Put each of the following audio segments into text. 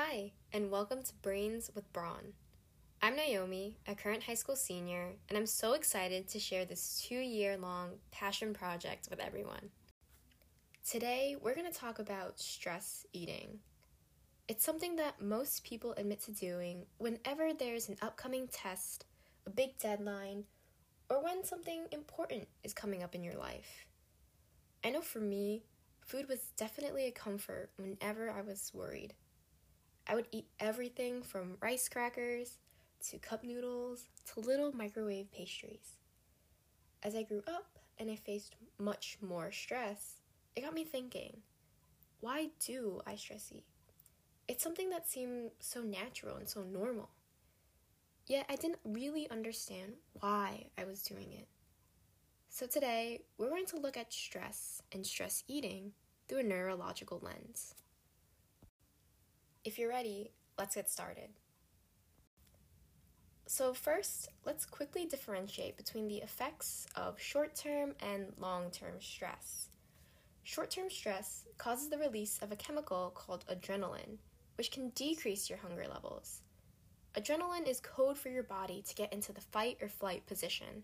Hi, and welcome to Brains with Brawn. I'm Naomi, a current high school senior, and I'm so excited to share this two year long passion project with everyone. Today, we're going to talk about stress eating. It's something that most people admit to doing whenever there's an upcoming test, a big deadline, or when something important is coming up in your life. I know for me, food was definitely a comfort whenever I was worried. I would eat everything from rice crackers to cup noodles to little microwave pastries. As I grew up and I faced much more stress, it got me thinking why do I stress eat? It's something that seemed so natural and so normal. Yet I didn't really understand why I was doing it. So today, we're going to look at stress and stress eating through a neurological lens. If you're ready, let's get started. So, first, let's quickly differentiate between the effects of short term and long term stress. Short term stress causes the release of a chemical called adrenaline, which can decrease your hunger levels. Adrenaline is code for your body to get into the fight or flight position.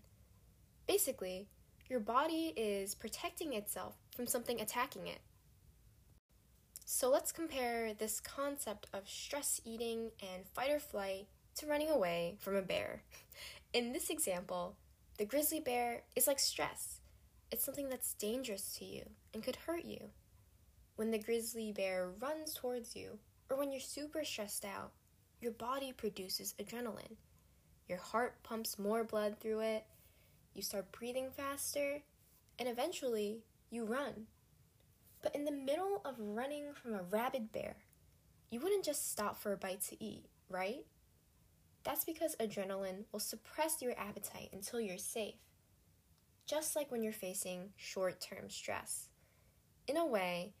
Basically, your body is protecting itself from something attacking it. So let's compare this concept of stress eating and fight or flight to running away from a bear. In this example, the grizzly bear is like stress. It's something that's dangerous to you and could hurt you. When the grizzly bear runs towards you, or when you're super stressed out, your body produces adrenaline. Your heart pumps more blood through it, you start breathing faster, and eventually you run. But in the middle of running from a rabid bear, you wouldn't just stop for a bite to eat, right? That's because adrenaline will suppress your appetite until you're safe. Just like when you're facing short term stress. In a way,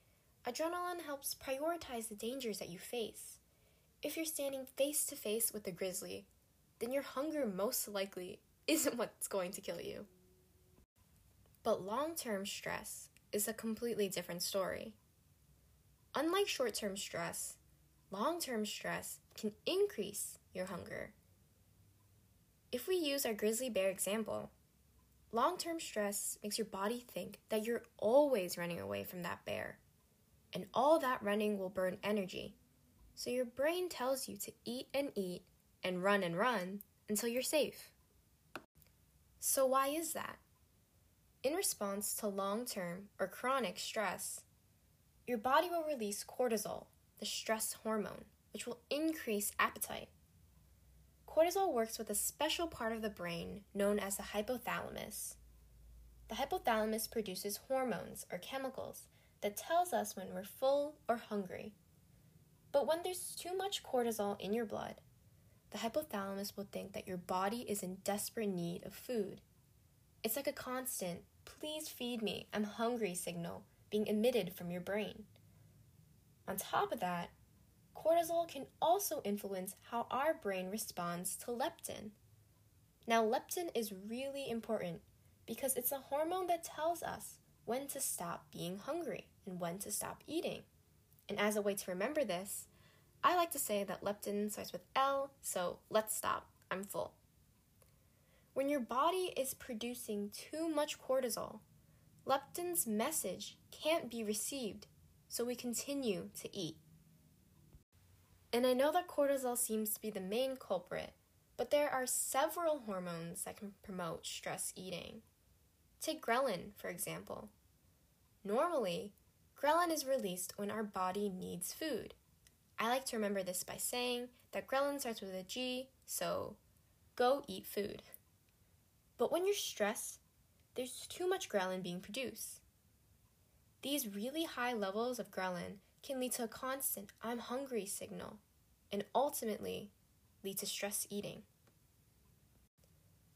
adrenaline helps prioritize the dangers that you face. If you're standing face to face with a grizzly, then your hunger most likely isn't what's going to kill you. But long term stress is a completely different story. Unlike short term stress, long term stress can increase your hunger. If we use our grizzly bear example, long term stress makes your body think that you're always running away from that bear, and all that running will burn energy. So your brain tells you to eat and eat and run and run until you're safe. So, why is that? In response to long term or chronic stress, your body will release cortisol, the stress hormone, which will increase appetite. Cortisol works with a special part of the brain known as the hypothalamus. The hypothalamus produces hormones or chemicals that tells us when we're full or hungry. But when there's too much cortisol in your blood, the hypothalamus will think that your body is in desperate need of food. It's like a constant please feed me, I'm hungry signal being emitted from your brain. On top of that, cortisol can also influence how our brain responds to leptin. Now, leptin is really important because it's a hormone that tells us when to stop being hungry and when to stop eating. And as a way to remember this, I like to say that leptin starts with L, so let's stop, I'm full. When your body is producing too much cortisol, leptin's message can't be received, so we continue to eat. And I know that cortisol seems to be the main culprit, but there are several hormones that can promote stress eating. Take ghrelin, for example. Normally, ghrelin is released when our body needs food. I like to remember this by saying that ghrelin starts with a G, so go eat food. But when you're stressed, there's too much ghrelin being produced. These really high levels of ghrelin can lead to a constant I'm hungry signal and ultimately lead to stress eating.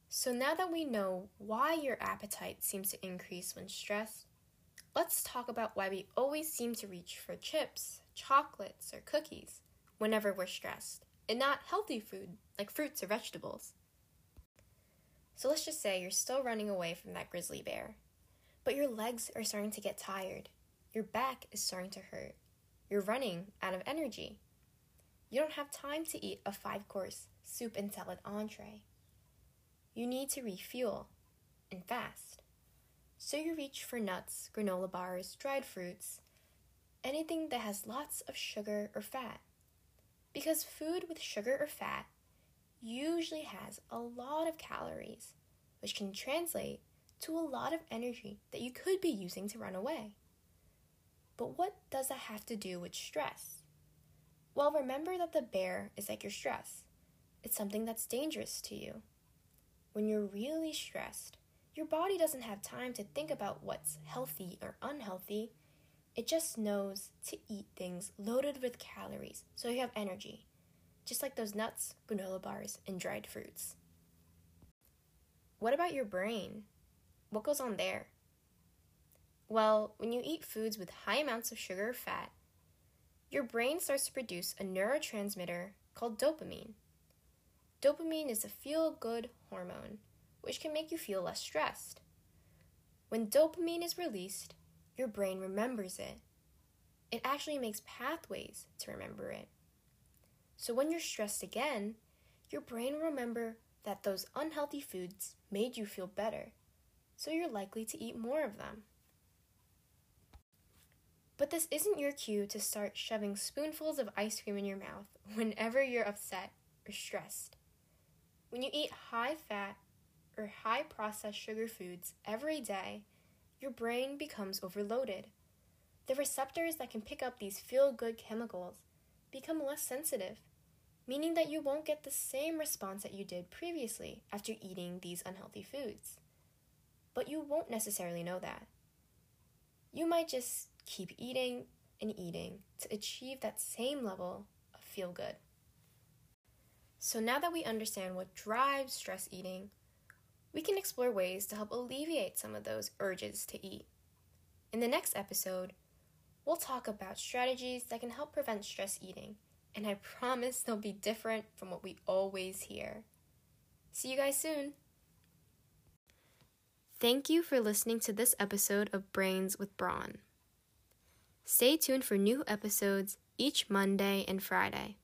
So now that we know why your appetite seems to increase when stressed, let's talk about why we always seem to reach for chips, chocolates, or cookies whenever we're stressed, and not healthy food like fruits or vegetables. So let's just say you're still running away from that grizzly bear, but your legs are starting to get tired. Your back is starting to hurt. You're running out of energy. you don't have time to eat a five course soup and salad entree. You need to refuel and fast. So you reach for nuts, granola bars, dried fruits, anything that has lots of sugar or fat. Because food with sugar or fat usually has a lot of calories, which can translate to a lot of energy that you could be using to run away. But what does that have to do with stress? Well, remember that the bear is like your stress. It's something that's dangerous to you. When you're really stressed, your body doesn't have time to think about what's healthy or unhealthy. It just knows to eat things loaded with calories so you have energy, just like those nuts, granola bars, and dried fruits. What about your brain? What goes on there? Well, when you eat foods with high amounts of sugar or fat, your brain starts to produce a neurotransmitter called dopamine. Dopamine is a feel good hormone, which can make you feel less stressed. When dopamine is released, your brain remembers it. It actually makes pathways to remember it. So when you're stressed again, your brain will remember that those unhealthy foods made you feel better, so you're likely to eat more of them. But this isn't your cue to start shoving spoonfuls of ice cream in your mouth whenever you're upset or stressed. When you eat high fat or high processed sugar foods every day, your brain becomes overloaded. The receptors that can pick up these feel good chemicals become less sensitive, meaning that you won't get the same response that you did previously after eating these unhealthy foods. But you won't necessarily know that. You might just keep eating and eating to achieve that same level of feel good. So, now that we understand what drives stress eating, we can explore ways to help alleviate some of those urges to eat. In the next episode, we'll talk about strategies that can help prevent stress eating, and I promise they'll be different from what we always hear. See you guys soon! Thank you for listening to this episode of Brains with Brawn. Stay tuned for new episodes each Monday and Friday.